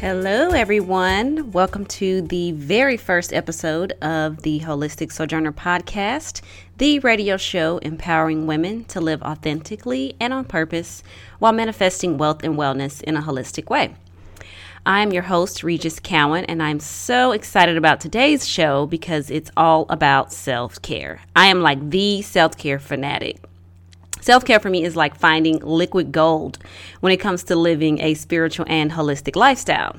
Hello, everyone. Welcome to the very first episode of the Holistic Sojourner podcast, the radio show empowering women to live authentically and on purpose while manifesting wealth and wellness in a holistic way. I'm your host, Regis Cowan, and I'm so excited about today's show because it's all about self care. I am like the self care fanatic. Self care for me is like finding liquid gold when it comes to living a spiritual and holistic lifestyle.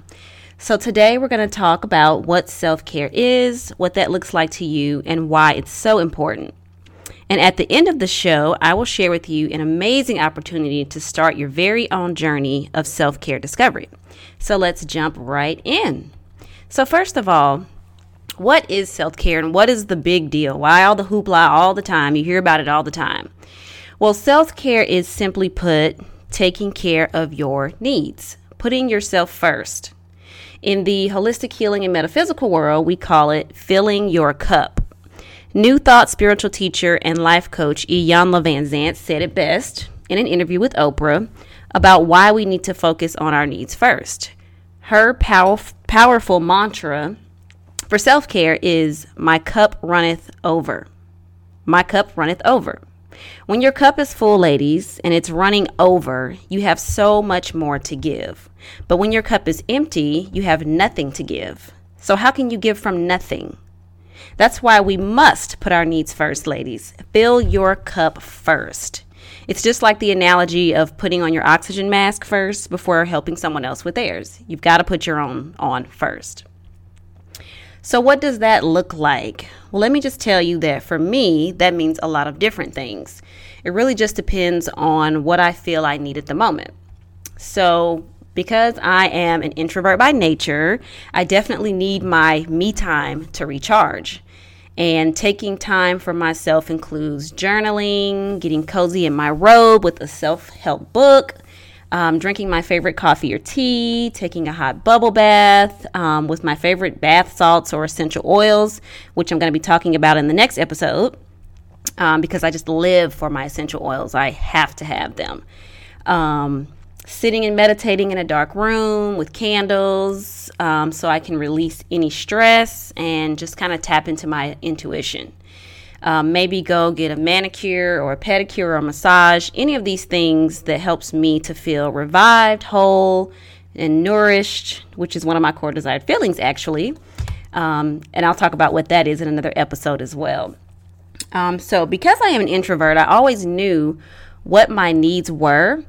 So, today we're going to talk about what self care is, what that looks like to you, and why it's so important. And at the end of the show, I will share with you an amazing opportunity to start your very own journey of self care discovery. So, let's jump right in. So, first of all, what is self care and what is the big deal? Why all the hoopla all the time? You hear about it all the time. Well, self care is simply put taking care of your needs, putting yourself first. In the holistic healing and metaphysical world, we call it filling your cup. New Thought spiritual teacher and life coach Iyanla Vanzant said it best in an interview with Oprah about why we need to focus on our needs first. Her pow- powerful mantra for self care is My cup runneth over. My cup runneth over. When your cup is full, ladies, and it's running over, you have so much more to give. But when your cup is empty, you have nothing to give. So, how can you give from nothing? That's why we must put our needs first, ladies. Fill your cup first. It's just like the analogy of putting on your oxygen mask first before helping someone else with theirs. You've got to put your own on first. So, what does that look like? Well, let me just tell you that for me, that means a lot of different things. It really just depends on what I feel I need at the moment. So, because I am an introvert by nature, I definitely need my me time to recharge. And taking time for myself includes journaling, getting cozy in my robe with a self help book, um, drinking my favorite coffee or tea, taking a hot bubble bath um, with my favorite bath salts or essential oils, which I'm going to be talking about in the next episode um, because I just live for my essential oils. I have to have them. Um, sitting and meditating in a dark room with candles um, so I can release any stress and just kind of tap into my intuition. Um, maybe go get a manicure or a pedicure or a massage, any of these things that helps me to feel revived, whole, and nourished, which is one of my core desired feelings, actually. Um, and I'll talk about what that is in another episode as well. Um, so, because I am an introvert, I always knew what my needs were,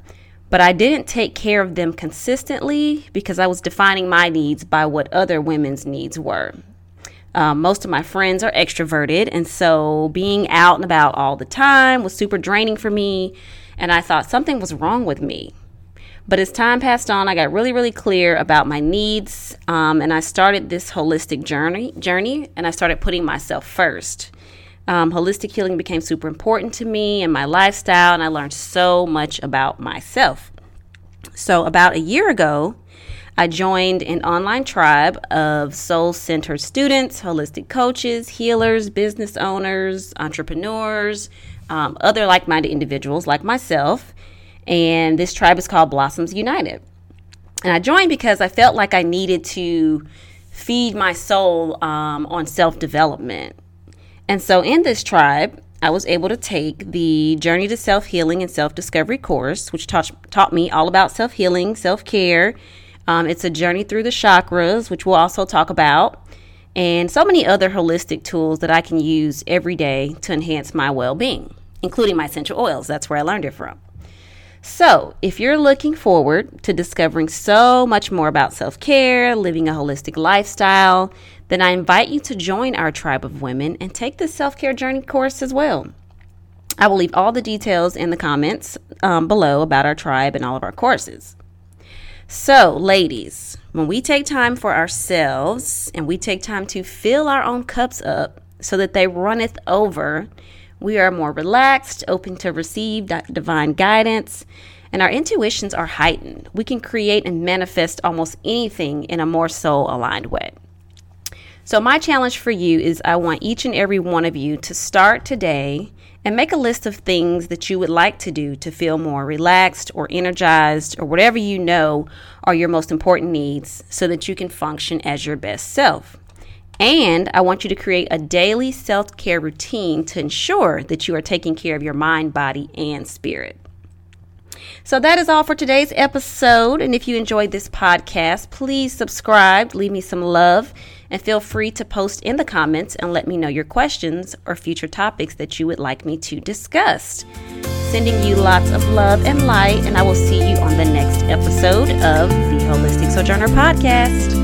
but I didn't take care of them consistently because I was defining my needs by what other women's needs were. Um, most of my friends are extroverted, and so being out and about all the time was super draining for me. And I thought something was wrong with me. But as time passed on, I got really, really clear about my needs, um, and I started this holistic journey. Journey, and I started putting myself first. Um, holistic healing became super important to me and my lifestyle, and I learned so much about myself. So, about a year ago, I joined an online tribe of soul centered students, holistic coaches, healers, business owners, entrepreneurs, um, other like minded individuals like myself. And this tribe is called Blossoms United. And I joined because I felt like I needed to feed my soul um, on self development. And so in this tribe, I was able to take the Journey to Self Healing and Self Discovery course, which taught, taught me all about self healing, self care, um, it's a journey through the chakras, which we'll also talk about, and so many other holistic tools that I can use every day to enhance my well being, including my essential oils. That's where I learned it from. So, if you're looking forward to discovering so much more about self care, living a holistic lifestyle, then I invite you to join our tribe of women and take the self care journey course as well. I will leave all the details in the comments um, below about our tribe and all of our courses. So, ladies, when we take time for ourselves and we take time to fill our own cups up so that they runneth over, we are more relaxed, open to receive divine guidance, and our intuitions are heightened. We can create and manifest almost anything in a more soul aligned way. So, my challenge for you is I want each and every one of you to start today and make a list of things that you would like to do to feel more relaxed or energized or whatever you know are your most important needs so that you can function as your best self. And I want you to create a daily self care routine to ensure that you are taking care of your mind, body, and spirit. So that is all for today's episode. And if you enjoyed this podcast, please subscribe, leave me some love, and feel free to post in the comments and let me know your questions or future topics that you would like me to discuss. Sending you lots of love and light, and I will see you on the next episode of the Holistic Sojourner Podcast.